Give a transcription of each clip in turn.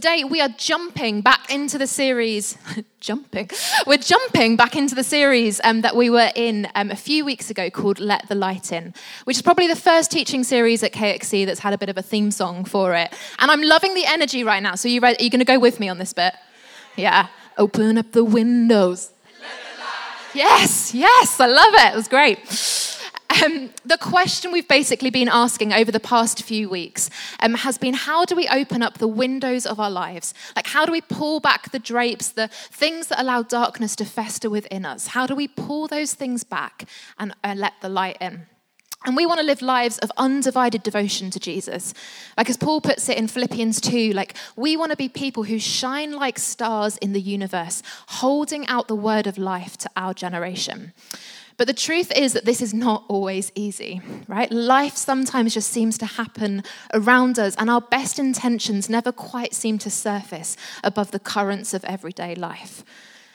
today we are jumping back into the series. jumping. We're jumping back into the series um, that we were in um, a few weeks ago called Let the Light In, which is probably the first teaching series at KXC that's had a bit of a theme song for it. And I'm loving the energy right now. So, you ready? are you going to go with me on this bit? Yeah. Open up the windows. Yes, yes, I love it. It was great. Um, the question we've basically been asking over the past few weeks um, has been how do we open up the windows of our lives? Like, how do we pull back the drapes, the things that allow darkness to fester within us? How do we pull those things back and uh, let the light in? And we want to live lives of undivided devotion to Jesus. Like as Paul puts it in Philippians 2, like we want to be people who shine like stars in the universe, holding out the word of life to our generation. But the truth is that this is not always easy, right? Life sometimes just seems to happen around us, and our best intentions never quite seem to surface above the currents of everyday life.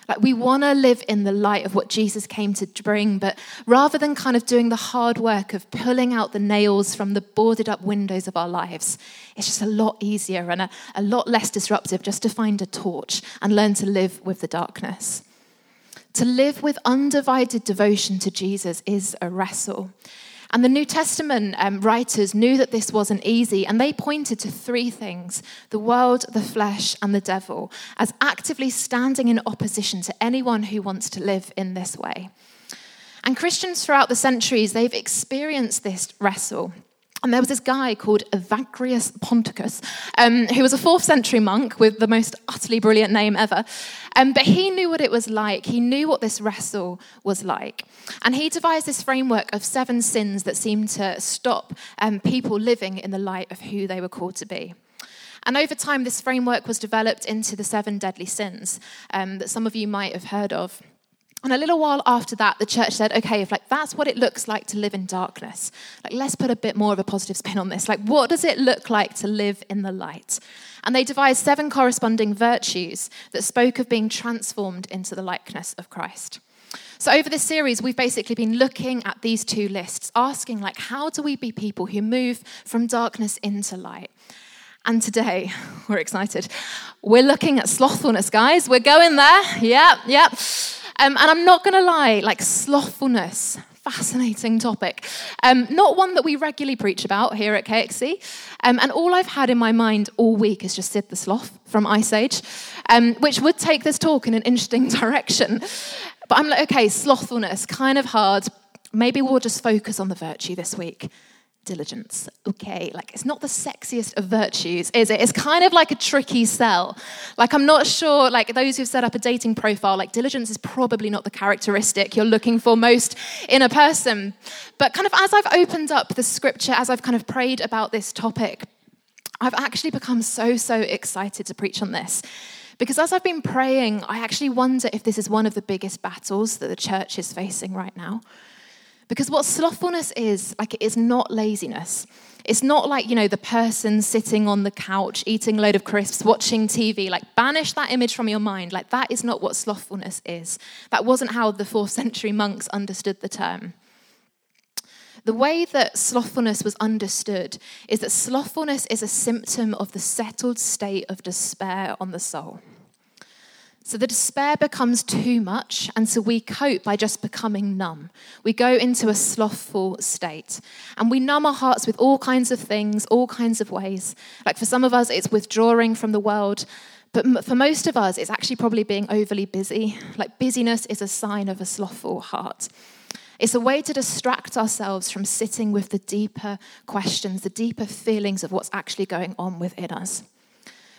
Like we want to live in the light of what Jesus came to bring, but rather than kind of doing the hard work of pulling out the nails from the boarded up windows of our lives, it's just a lot easier and a, a lot less disruptive just to find a torch and learn to live with the darkness. To live with undivided devotion to Jesus is a wrestle. And the New Testament um, writers knew that this wasn't easy, and they pointed to three things the world, the flesh, and the devil as actively standing in opposition to anyone who wants to live in this way. And Christians throughout the centuries, they've experienced this wrestle. And there was this guy called Evagrius Ponticus, um, who was a fourth century monk with the most utterly brilliant name ever. Um, but he knew what it was like. He knew what this wrestle was like. And he devised this framework of seven sins that seemed to stop um, people living in the light of who they were called to be. And over time, this framework was developed into the seven deadly sins um, that some of you might have heard of. And a little while after that, the church said, okay, if like that's what it looks like to live in darkness, like let's put a bit more of a positive spin on this. Like, what does it look like to live in the light? And they devised seven corresponding virtues that spoke of being transformed into the likeness of Christ. So over this series, we've basically been looking at these two lists, asking like, how do we be people who move from darkness into light? And today, we're excited. We're looking at slothfulness, guys. We're going there. Yep, yep. Um, and I'm not going to lie, like slothfulness, fascinating topic. Um, not one that we regularly preach about here at KXC. Um, and all I've had in my mind all week is just Sid the Sloth from Ice Age, um, which would take this talk in an interesting direction. But I'm like, okay, slothfulness, kind of hard. Maybe we'll just focus on the virtue this week diligence. Okay, like it's not the sexiest of virtues, is it? It's kind of like a tricky sell. Like I'm not sure, like those who've set up a dating profile, like diligence is probably not the characteristic you're looking for most in a person. But kind of as I've opened up the scripture, as I've kind of prayed about this topic, I've actually become so, so excited to preach on this. Because as I've been praying, I actually wonder if this is one of the biggest battles that the church is facing right now. Because what slothfulness is, like, it is not laziness. It's not like, you know, the person sitting on the couch eating a load of crisps, watching TV. Like, banish that image from your mind. Like, that is not what slothfulness is. That wasn't how the fourth century monks understood the term. The way that slothfulness was understood is that slothfulness is a symptom of the settled state of despair on the soul. So the despair becomes too much, and so we cope by just becoming numb. We go into a slothful state, and we numb our hearts with all kinds of things, all kinds of ways. Like for some of us, it's withdrawing from the world, but for most of us, it's actually probably being overly busy. Like busyness is a sign of a slothful heart. It's a way to distract ourselves from sitting with the deeper questions, the deeper feelings of what's actually going on within us.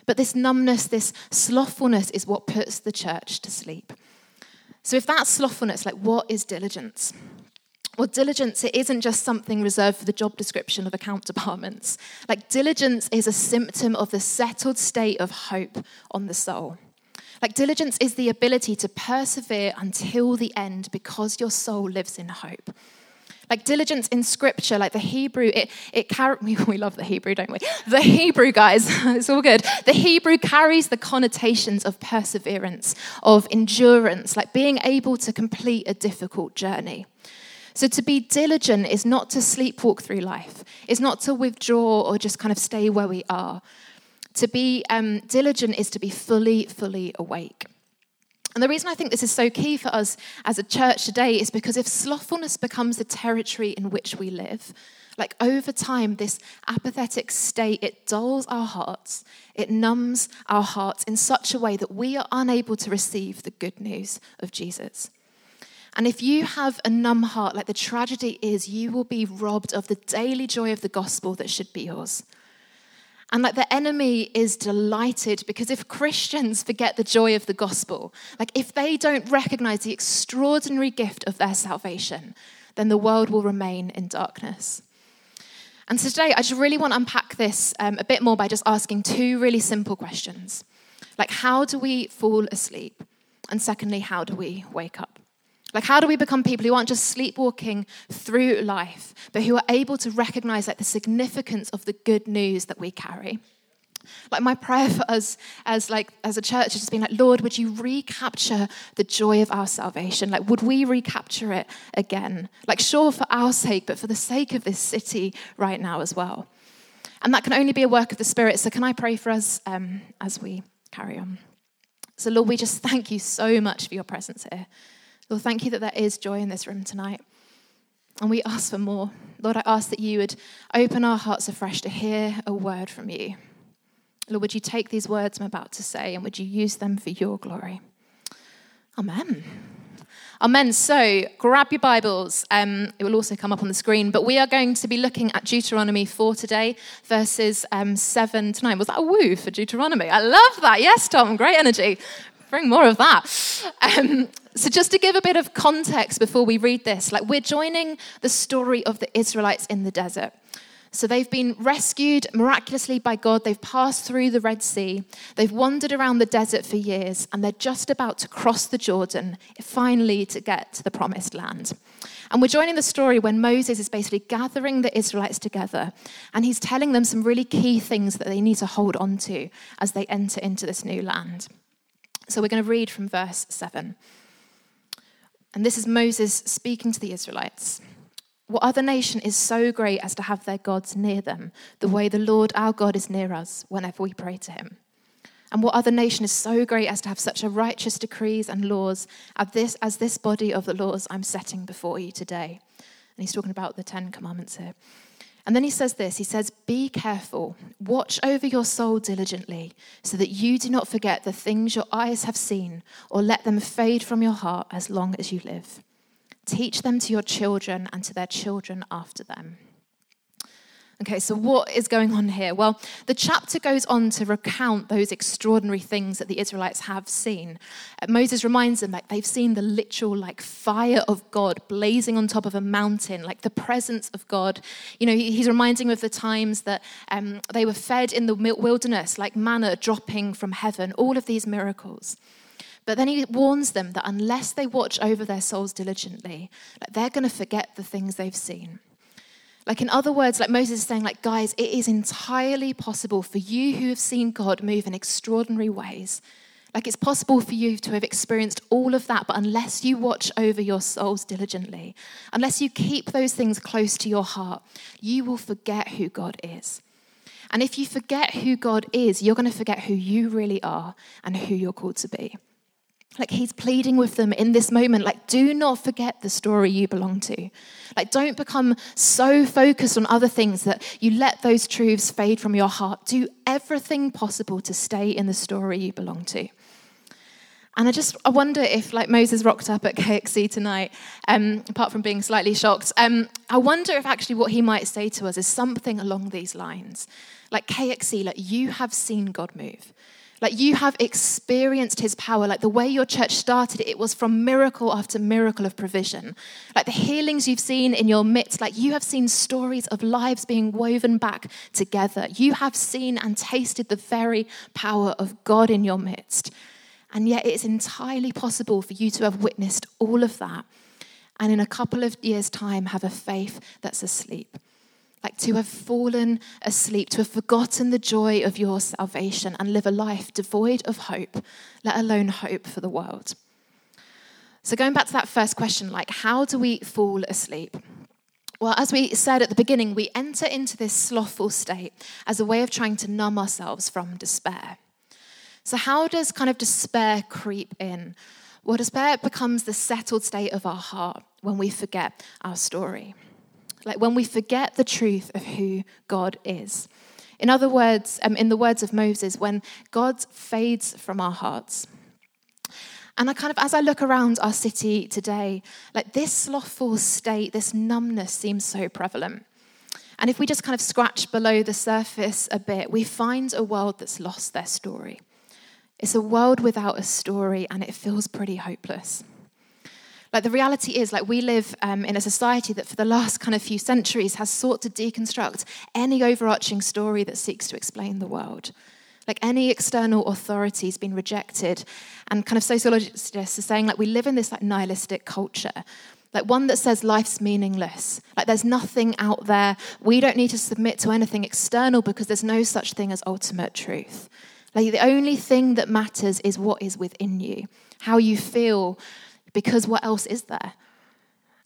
But this numbness, this slothfulness is what puts the church to sleep. So if that's slothfulness, like what is diligence? Well, diligence, it isn't just something reserved for the job description of account departments. Like, diligence is a symptom of the settled state of hope on the soul. Like, diligence is the ability to persevere until the end because your soul lives in hope. Like diligence in scripture, like the Hebrew, it, it car- we, we love the Hebrew, don't we? The Hebrew, guys, it's all good. The Hebrew carries the connotations of perseverance, of endurance, like being able to complete a difficult journey. So to be diligent is not to sleepwalk through life, it's not to withdraw or just kind of stay where we are. To be um, diligent is to be fully, fully awake. And the reason I think this is so key for us as a church today is because if slothfulness becomes the territory in which we live, like over time, this apathetic state, it dulls our hearts, it numbs our hearts in such a way that we are unable to receive the good news of Jesus. And if you have a numb heart, like the tragedy is, you will be robbed of the daily joy of the gospel that should be yours. And like the enemy is delighted because if Christians forget the joy of the gospel, like if they don't recognize the extraordinary gift of their salvation, then the world will remain in darkness. And so today, I just really want to unpack this um, a bit more by just asking two really simple questions. Like, how do we fall asleep? And secondly, how do we wake up? Like, how do we become people who aren't just sleepwalking through life, but who are able to recognize like, the significance of the good news that we carry? Like my prayer for us as like as a church has just been like, Lord, would you recapture the joy of our salvation? Like, would we recapture it again? Like, sure, for our sake, but for the sake of this city right now as well. And that can only be a work of the Spirit. So, can I pray for us um, as we carry on? So, Lord, we just thank you so much for your presence here. Lord, thank you that there is joy in this room tonight. And we ask for more. Lord, I ask that you would open our hearts afresh to hear a word from you. Lord, would you take these words I'm about to say and would you use them for your glory? Amen. Amen. So grab your Bibles. Um, it will also come up on the screen. But we are going to be looking at Deuteronomy 4 today, verses um, 7 to 9. Was that a woo for Deuteronomy? I love that. Yes, Tom, great energy. Bring more of that. Um, so, just to give a bit of context before we read this, like we're joining the story of the Israelites in the desert. So they've been rescued miraculously by God. They've passed through the Red Sea. They've wandered around the desert for years, and they're just about to cross the Jordan, finally to get to the promised land. And we're joining the story when Moses is basically gathering the Israelites together, and he's telling them some really key things that they need to hold on to as they enter into this new land. So we're going to read from verse 7. And this is Moses speaking to the Israelites. What other nation is so great as to have their gods near them, the way the Lord our God is near us whenever we pray to him? And what other nation is so great as to have such a righteous decrees and laws as this, as this body of the laws I'm setting before you today? And he's talking about the Ten Commandments here. And then he says this He says, Be careful, watch over your soul diligently, so that you do not forget the things your eyes have seen, or let them fade from your heart as long as you live. Teach them to your children and to their children after them. Okay, so what is going on here? Well, the chapter goes on to recount those extraordinary things that the Israelites have seen. Uh, Moses reminds them that they've seen the literal like fire of God blazing on top of a mountain, like the presence of God. You know, he's reminding of the times that um, they were fed in the wilderness, like manna dropping from heaven, all of these miracles. But then he warns them that unless they watch over their souls diligently, like they're going to forget the things they've seen. Like in other words, like Moses is saying, like, guys, it is entirely possible for you who have seen God move in extraordinary ways. Like it's possible for you to have experienced all of that, but unless you watch over your souls diligently, unless you keep those things close to your heart, you will forget who God is. And if you forget who God is, you're going to forget who you really are and who you're called to be. Like he's pleading with them in this moment, like, do not forget the story you belong to. Like, don't become so focused on other things that you let those truths fade from your heart. Do everything possible to stay in the story you belong to. And I just, I wonder if, like Moses rocked up at KXC tonight, um, apart from being slightly shocked, um, I wonder if actually what he might say to us is something along these lines. Like KXC, like you have seen God move. Like you have experienced his power. Like the way your church started, it was from miracle after miracle of provision. Like the healings you've seen in your midst, like you have seen stories of lives being woven back together. You have seen and tasted the very power of God in your midst. And yet it's entirely possible for you to have witnessed all of that and in a couple of years' time have a faith that's asleep like to have fallen asleep, to have forgotten the joy of your salvation and live a life devoid of hope, let alone hope for the world. So, going back to that first question, like, how do we fall asleep? Well, as we said at the beginning, we enter into this slothful state as a way of trying to numb ourselves from despair. So, how does kind of despair creep in? Well, despair becomes the settled state of our heart when we forget our story. Like when we forget the truth of who God is. In other words, um, in the words of Moses, when God fades from our hearts. And I kind of, as I look around our city today, like this slothful state, this numbness seems so prevalent. And if we just kind of scratch below the surface a bit, we find a world that's lost their story. It's a world without a story, and it feels pretty hopeless. Like the reality is, like we live um, in a society that for the last kind of few centuries has sought to deconstruct any overarching story that seeks to explain the world. Like any external authority has been rejected, and kind of sociologists are saying like we live in this like nihilistic culture, like one that says life's meaningless. Like there's nothing out there. We don't need to submit to anything external because there's no such thing as ultimate truth. Like the only thing that matters is what is within you, how you feel, because what else is there?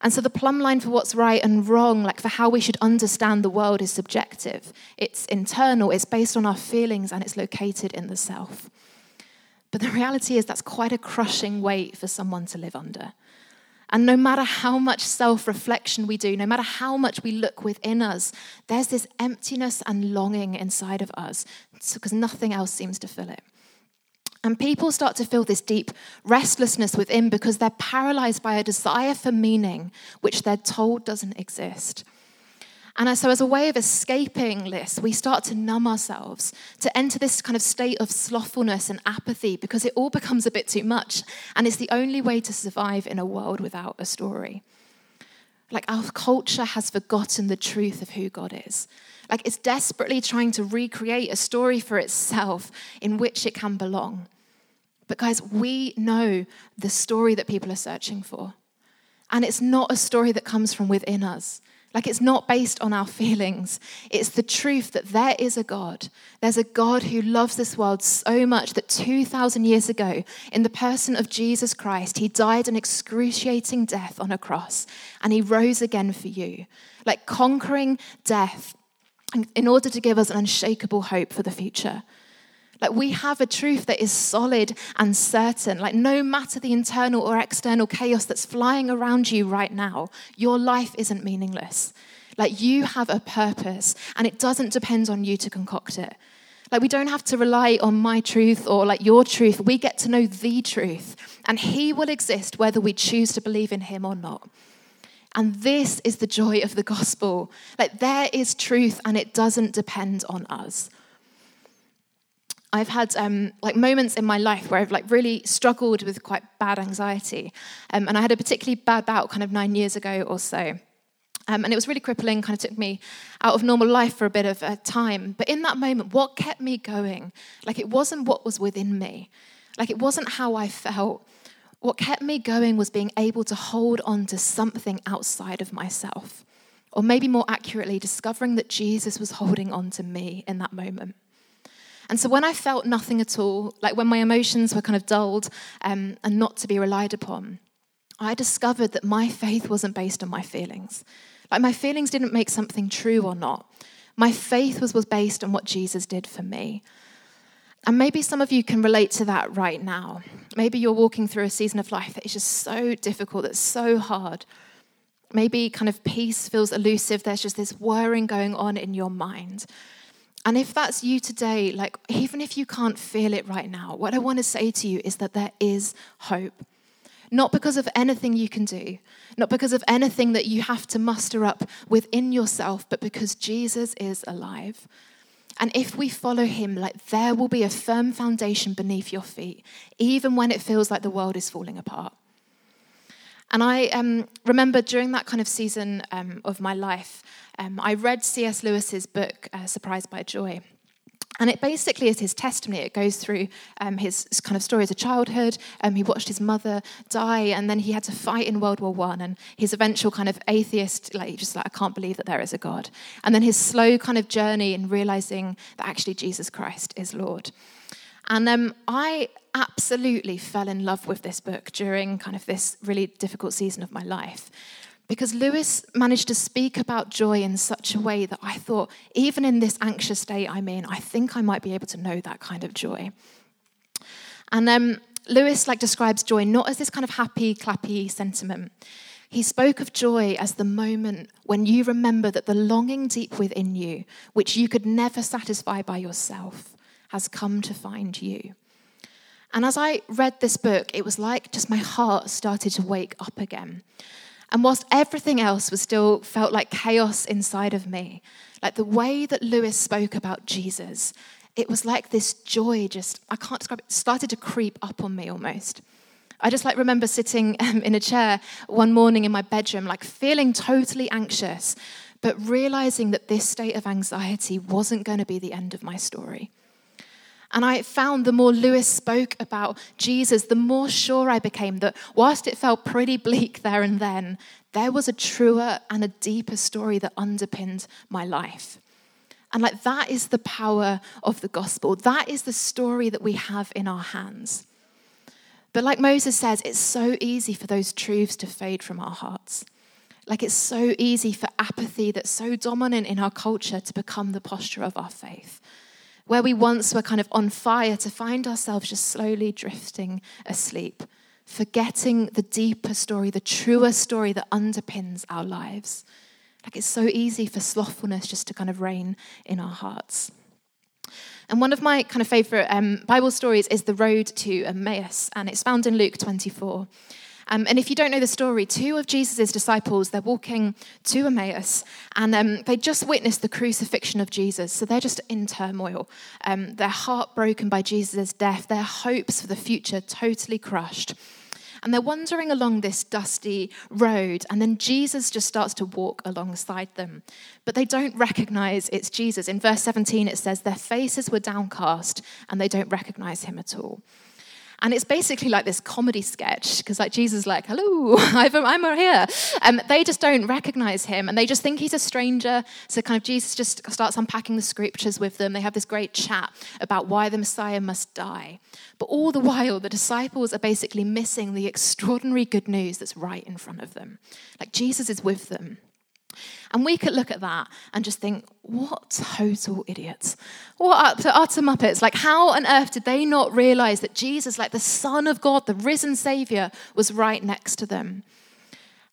And so the plumb line for what's right and wrong, like for how we should understand the world, is subjective. It's internal, it's based on our feelings, and it's located in the self. But the reality is that's quite a crushing weight for someone to live under. And no matter how much self reflection we do, no matter how much we look within us, there's this emptiness and longing inside of us because nothing else seems to fill it. And people start to feel this deep restlessness within because they're paralyzed by a desire for meaning which they're told doesn't exist. And so, as a way of escaping this, we start to numb ourselves, to enter this kind of state of slothfulness and apathy because it all becomes a bit too much. And it's the only way to survive in a world without a story. Like, our culture has forgotten the truth of who God is. Like it's desperately trying to recreate a story for itself in which it can belong. But guys, we know the story that people are searching for. And it's not a story that comes from within us. Like it's not based on our feelings. It's the truth that there is a God. There's a God who loves this world so much that 2,000 years ago, in the person of Jesus Christ, he died an excruciating death on a cross and he rose again for you. Like conquering death in order to give us an unshakable hope for the future. Like we have a truth that is solid and certain. Like no matter the internal or external chaos that's flying around you right now, your life isn't meaningless. Like you have a purpose and it doesn't depend on you to concoct it. Like we don't have to rely on my truth or like your truth. We get to know the truth and he will exist whether we choose to believe in him or not. And this is the joy of the gospel. Like there is truth and it doesn't depend on us. I've had um, like moments in my life where I've like really struggled with quite bad anxiety, um, and I had a particularly bad bout kind of nine years ago or so, um, and it was really crippling. Kind of took me out of normal life for a bit of a time. But in that moment, what kept me going? Like it wasn't what was within me, like it wasn't how I felt. What kept me going was being able to hold on to something outside of myself. Or maybe more accurately, discovering that Jesus was holding on to me in that moment. And so when I felt nothing at all, like when my emotions were kind of dulled um, and not to be relied upon, I discovered that my faith wasn't based on my feelings. Like my feelings didn't make something true or not. My faith was, was based on what Jesus did for me. And maybe some of you can relate to that right now. Maybe you're walking through a season of life that is just so difficult, that's so hard. Maybe kind of peace feels elusive. There's just this whirring going on in your mind. And if that's you today, like even if you can't feel it right now, what I want to say to you is that there is hope. Not because of anything you can do, not because of anything that you have to muster up within yourself, but because Jesus is alive. And if we follow him, like there will be a firm foundation beneath your feet, even when it feels like the world is falling apart. And I um, remember during that kind of season um, of my life, um, I read C.S. Lewis's book, uh, Surprised by Joy. And it basically is his testimony. It goes through um, his kind of story as a childhood. Um, he watched his mother die, and then he had to fight in World War One. And his eventual kind of atheist, like just like I can't believe that there is a God. And then his slow kind of journey in realizing that actually Jesus Christ is Lord. And um, I absolutely fell in love with this book during kind of this really difficult season of my life because Lewis managed to speak about joy in such a way that I thought, even in this anxious state I'm in, I think I might be able to know that kind of joy. And um, Lewis like describes joy not as this kind of happy, clappy sentiment. He spoke of joy as the moment when you remember that the longing deep within you, which you could never satisfy by yourself, has come to find you. And as I read this book, it was like just my heart started to wake up again. And whilst everything else was still felt like chaos inside of me, like the way that Lewis spoke about Jesus, it was like this joy just, I can't describe it, started to creep up on me almost. I just like remember sitting um, in a chair one morning in my bedroom, like feeling totally anxious, but realizing that this state of anxiety wasn't going to be the end of my story. And I found the more Lewis spoke about Jesus, the more sure I became that whilst it felt pretty bleak there and then, there was a truer and a deeper story that underpinned my life. And like that is the power of the gospel. That is the story that we have in our hands. But like Moses says, it's so easy for those truths to fade from our hearts. Like it's so easy for apathy that's so dominant in our culture to become the posture of our faith where we once were kind of on fire to find ourselves just slowly drifting asleep, forgetting the deeper story, the truer story that underpins our lives. Like it's so easy for slothfulness just to kind of reign in our hearts. And one of my kind of favorite um, Bible stories is the road to Emmaus, and it's found in Luke 24. Um, and if you don't know the story, two of Jesus' disciples, they're walking to Emmaus and um, they just witnessed the crucifixion of Jesus. So they're just in turmoil. Um, they're heartbroken by Jesus' death, their hopes for the future totally crushed. And they're wandering along this dusty road, and then Jesus just starts to walk alongside them. But they don't recognize it's Jesus. In verse 17, it says, Their faces were downcast, and they don't recognize him at all. And it's basically like this comedy sketch because, like, Jesus is like, hello, I'm here. Um, they just don't recognize him and they just think he's a stranger. So, kind of, Jesus just starts unpacking the scriptures with them. They have this great chat about why the Messiah must die. But all the while, the disciples are basically missing the extraordinary good news that's right in front of them. Like, Jesus is with them. And we could look at that and just think, what total idiots. What utter, muppets. Like, how on earth did they not realize that Jesus, like the Son of God, the risen Savior, was right next to them?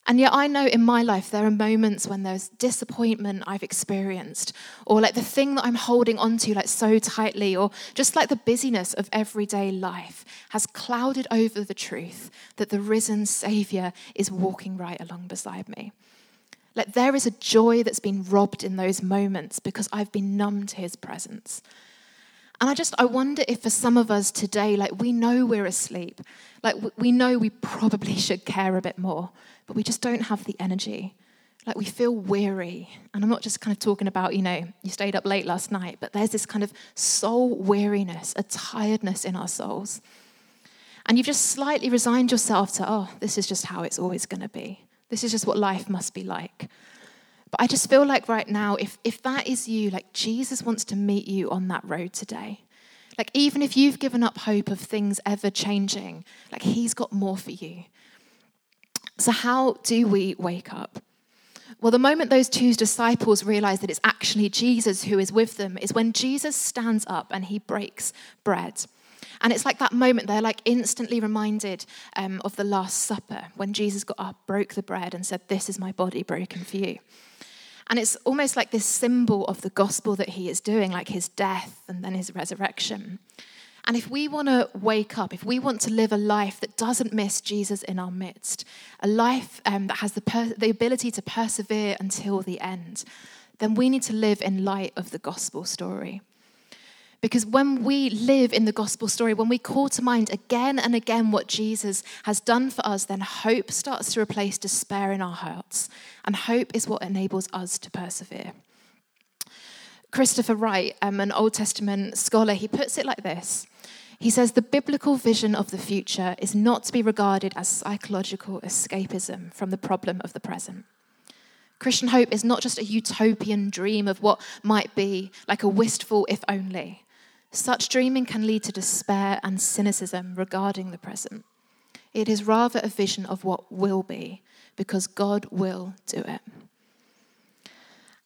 And yet, I know in my life there are moments when there's disappointment I've experienced, or like the thing that I'm holding onto like so tightly, or just like the busyness of everyday life has clouded over the truth that the risen Savior is walking right along beside me. Like there is a joy that's been robbed in those moments because I've been numb to his presence. And I just, I wonder if for some of us today, like we know we're asleep, like we know we probably should care a bit more, but we just don't have the energy. Like we feel weary. And I'm not just kind of talking about, you know, you stayed up late last night, but there's this kind of soul weariness, a tiredness in our souls. And you've just slightly resigned yourself to, oh, this is just how it's always going to be. This is just what life must be like. But I just feel like right now, if, if that is you, like Jesus wants to meet you on that road today. Like, even if you've given up hope of things ever changing, like, He's got more for you. So, how do we wake up? Well, the moment those two disciples realize that it's actually Jesus who is with them is when Jesus stands up and he breaks bread. And it's like that moment they're like instantly reminded um, of the Last Supper when Jesus got up, broke the bread, and said, This is my body broken for you. And it's almost like this symbol of the gospel that he is doing, like his death and then his resurrection. And if we want to wake up, if we want to live a life that doesn't miss Jesus in our midst, a life um, that has the, per- the ability to persevere until the end, then we need to live in light of the gospel story. Because when we live in the gospel story, when we call to mind again and again what Jesus has done for us, then hope starts to replace despair in our hearts. And hope is what enables us to persevere. Christopher Wright, um, an Old Testament scholar, he puts it like this. He says the biblical vision of the future is not to be regarded as psychological escapism from the problem of the present. Christian hope is not just a utopian dream of what might be, like a wistful if only. Such dreaming can lead to despair and cynicism regarding the present. It is rather a vision of what will be, because God will do it.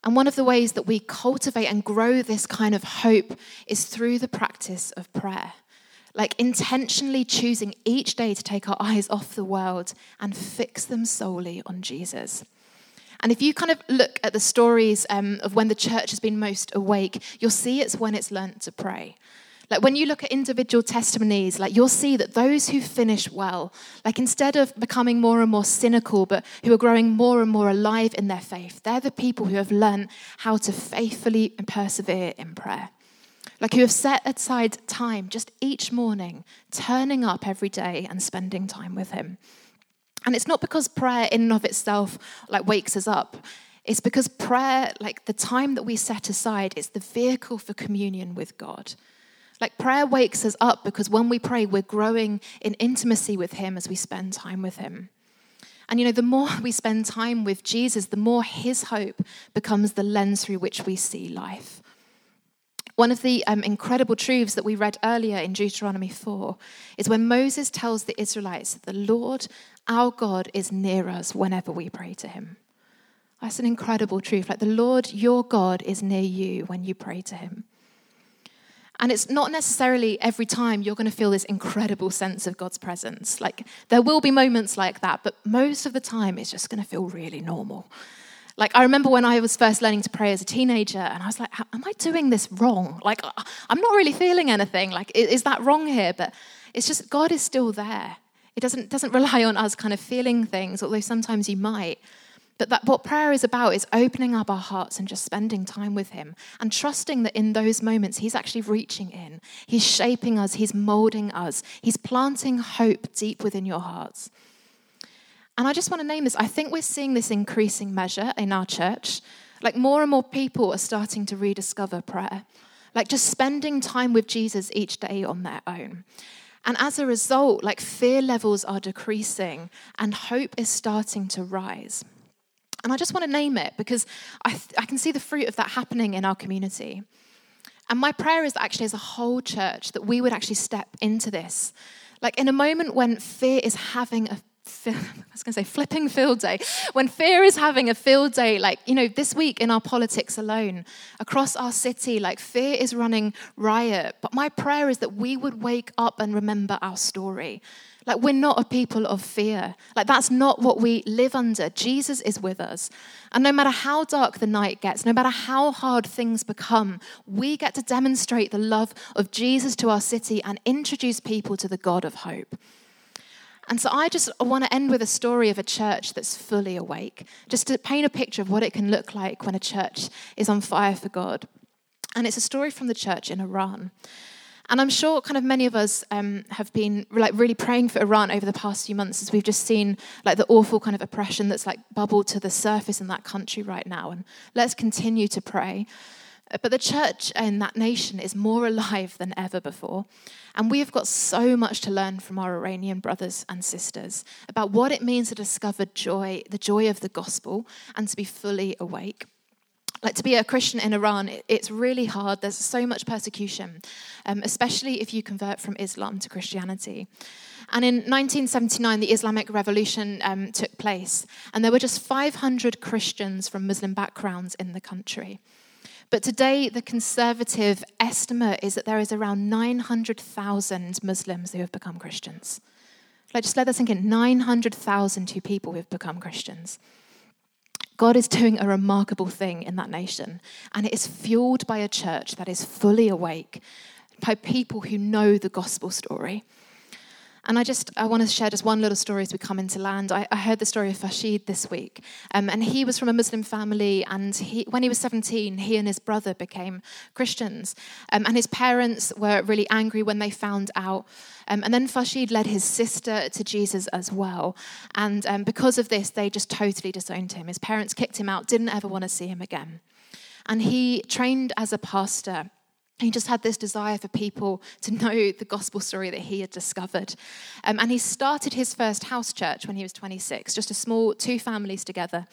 And one of the ways that we cultivate and grow this kind of hope is through the practice of prayer. Like intentionally choosing each day to take our eyes off the world and fix them solely on Jesus. And if you kind of look at the stories um, of when the church has been most awake, you'll see it's when it's learnt to pray. Like when you look at individual testimonies, like you'll see that those who finish well, like instead of becoming more and more cynical, but who are growing more and more alive in their faith, they're the people who have learned how to faithfully and persevere in prayer. Like who have set aside time just each morning, turning up every day and spending time with Him. And it's not because prayer in and of itself like wakes us up. It's because prayer, like the time that we set aside, is the vehicle for communion with God. Like prayer wakes us up because when we pray, we're growing in intimacy with Him as we spend time with Him. And you know, the more we spend time with Jesus, the more His hope becomes the lens through which we see life. One of the um, incredible truths that we read earlier in Deuteronomy 4 is when Moses tells the Israelites that the Lord, our God, is near us whenever we pray to him. That's an incredible truth. Like the Lord, your God, is near you when you pray to him. And it's not necessarily every time you're going to feel this incredible sense of God's presence. Like there will be moments like that, but most of the time it's just going to feel really normal. Like, I remember when I was first learning to pray as a teenager, and I was like, Am I doing this wrong? Like, uh, I'm not really feeling anything. Like, is that wrong here? But it's just, God is still there. It doesn't, doesn't rely on us kind of feeling things, although sometimes you might. But that, what prayer is about is opening up our hearts and just spending time with Him and trusting that in those moments He's actually reaching in. He's shaping us, He's molding us, He's planting hope deep within your hearts. And I just want to name this. I think we're seeing this increasing measure in our church. Like more and more people are starting to rediscover prayer, like just spending time with Jesus each day on their own. And as a result, like fear levels are decreasing and hope is starting to rise. And I just want to name it because I, th- I can see the fruit of that happening in our community. And my prayer is that actually, as a whole church, that we would actually step into this. Like in a moment when fear is having a I was going to say flipping field day. When fear is having a field day, like, you know, this week in our politics alone, across our city, like fear is running riot. But my prayer is that we would wake up and remember our story. Like, we're not a people of fear. Like, that's not what we live under. Jesus is with us. And no matter how dark the night gets, no matter how hard things become, we get to demonstrate the love of Jesus to our city and introduce people to the God of hope. And so I just want to end with a story of a church that's fully awake, just to paint a picture of what it can look like when a church is on fire for God. And it's a story from the church in Iran. And I'm sure kind of many of us um, have been like really praying for Iran over the past few months as we've just seen like the awful kind of oppression that's like bubbled to the surface in that country right now. And let's continue to pray. But the church in that nation is more alive than ever before. And we have got so much to learn from our Iranian brothers and sisters about what it means to discover joy, the joy of the gospel, and to be fully awake. Like to be a Christian in Iran, it's really hard. There's so much persecution, um, especially if you convert from Islam to Christianity. And in 1979, the Islamic Revolution um, took place, and there were just 500 Christians from Muslim backgrounds in the country. But today, the conservative estimate is that there is around 900,000 Muslims who have become Christians. Like, just let that sink in 900,000 people who have become Christians. God is doing a remarkable thing in that nation, and it is fueled by a church that is fully awake, by people who know the gospel story. And I just I want to share just one little story as we come into land. I, I heard the story of Farshid this week, um, and he was from a Muslim family. And he, when he was 17, he and his brother became Christians, um, and his parents were really angry when they found out. Um, and then Farshid led his sister to Jesus as well, and um, because of this, they just totally disowned him. His parents kicked him out, didn't ever want to see him again, and he trained as a pastor he just had this desire for people to know the gospel story that he had discovered. Um, and he started his first house church when he was 26, just a small two families together.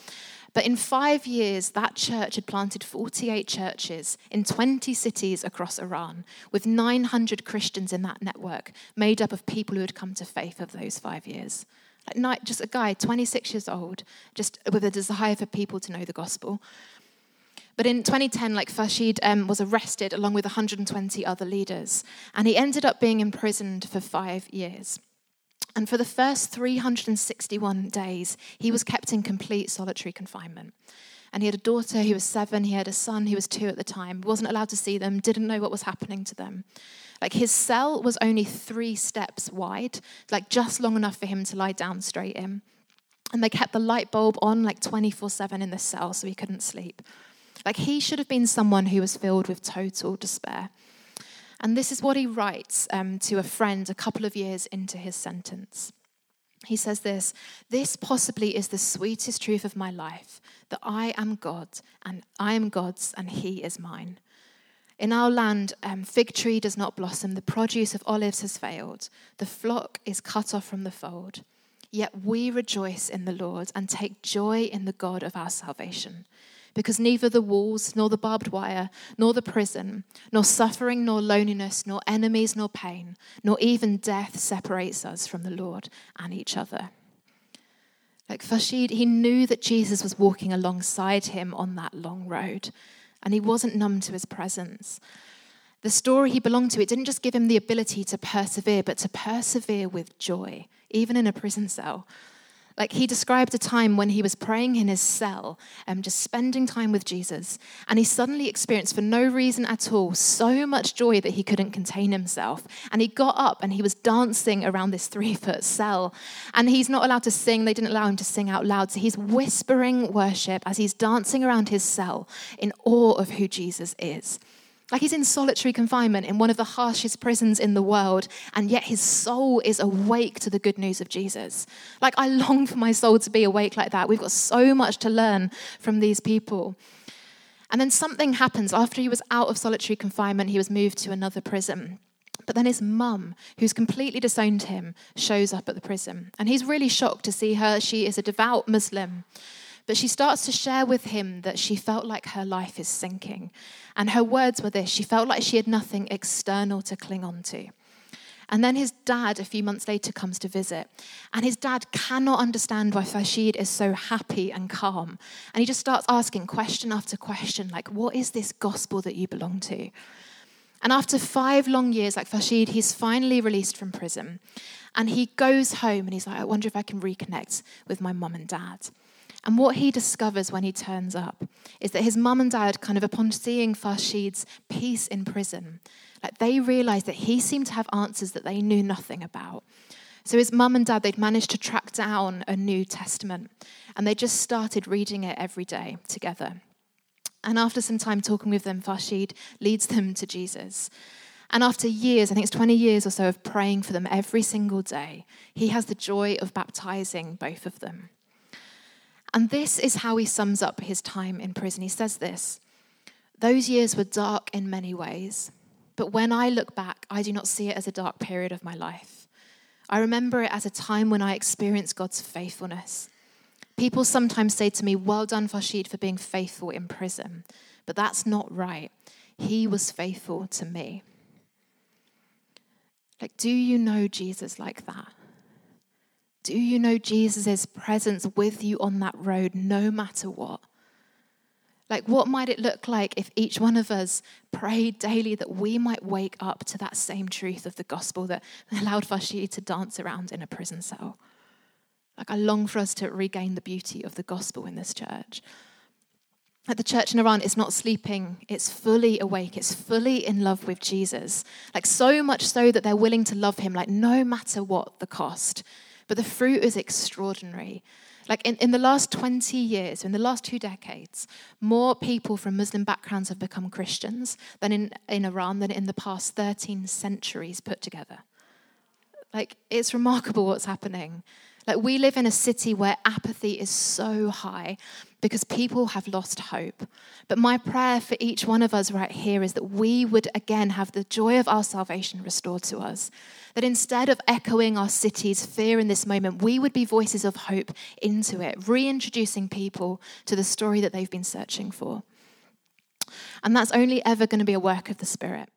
But in five years, that church had planted 48 churches in 20 cities across Iran, with 900 Christians in that network, made up of people who had come to faith of those five years. Like just a guy, 26 years old, just with a desire for people to know the gospel. But in 2010, like Farshid um, was arrested along with 120 other leaders, and he ended up being imprisoned for five years. And for the first 361 days, he was kept in complete solitary confinement. And he had a daughter who was seven, he had a son who was two at the time, wasn't allowed to see them, didn't know what was happening to them. Like his cell was only three steps wide, like just long enough for him to lie down straight in. And they kept the light bulb on like 24 7 in the cell so he couldn't sleep. Like he should have been someone who was filled with total despair. And this is what he writes um, to a friend a couple of years into his sentence. He says this This possibly is the sweetest truth of my life that I am God, and I am God's, and He is mine. In our land, um, fig tree does not blossom, the produce of olives has failed, the flock is cut off from the fold. Yet we rejoice in the Lord and take joy in the God of our salvation because neither the walls, nor the barbed wire, nor the prison, nor suffering, nor loneliness, nor enemies, nor pain, nor even death separates us from the Lord and each other. Like Farshid, he knew that Jesus was walking alongside him on that long road, and he wasn't numb to his presence. The story he belonged to, it didn't just give him the ability to persevere, but to persevere with joy, even in a prison cell. Like he described a time when he was praying in his cell and um, just spending time with Jesus, and he suddenly experienced, for no reason at all, so much joy that he couldn't contain himself. And he got up and he was dancing around this three foot cell. And he's not allowed to sing, they didn't allow him to sing out loud. So he's whispering worship as he's dancing around his cell in awe of who Jesus is. Like he's in solitary confinement in one of the harshest prisons in the world, and yet his soul is awake to the good news of Jesus. Like I long for my soul to be awake like that. We've got so much to learn from these people. And then something happens. After he was out of solitary confinement, he was moved to another prison. But then his mum, who's completely disowned him, shows up at the prison. And he's really shocked to see her. She is a devout Muslim. But she starts to share with him that she felt like her life is sinking. And her words were this she felt like she had nothing external to cling on to. And then his dad, a few months later, comes to visit. And his dad cannot understand why Farshid is so happy and calm. And he just starts asking question after question, like, what is this gospel that you belong to? And after five long years, like Farshid, he's finally released from prison. And he goes home and he's like, I wonder if I can reconnect with my mum and dad. And what he discovers when he turns up is that his mum and dad, kind of upon seeing Farshid's peace in prison, like they realized that he seemed to have answers that they knew nothing about. So his mum and dad, they'd managed to track down a New Testament, and they just started reading it every day together. And after some time talking with them, Farshid leads them to Jesus. And after years, I think it's 20 years or so of praying for them every single day, he has the joy of baptizing both of them. And this is how he sums up his time in prison. He says this Those years were dark in many ways, but when I look back, I do not see it as a dark period of my life. I remember it as a time when I experienced God's faithfulness. People sometimes say to me, Well done, Farshid, for being faithful in prison. But that's not right. He was faithful to me. Like, do you know Jesus like that? Do you know Jesus' presence with you on that road no matter what? Like, what might it look like if each one of us prayed daily that we might wake up to that same truth of the gospel that allowed Farshid to dance around in a prison cell? Like, I long for us to regain the beauty of the gospel in this church. Like the church in Iran is not sleeping, it's fully awake, it's fully in love with Jesus. Like, so much so that they're willing to love him, like, no matter what the cost. But the fruit is extraordinary. Like in, in the last 20 years, in the last two decades, more people from Muslim backgrounds have become Christians than in, in Iran than in the past 13 centuries put together. Like, it's remarkable what's happening. Like, we live in a city where apathy is so high because people have lost hope. But my prayer for each one of us right here is that we would again have the joy of our salvation restored to us. That instead of echoing our city's fear in this moment, we would be voices of hope into it, reintroducing people to the story that they've been searching for. And that's only ever going to be a work of the Spirit.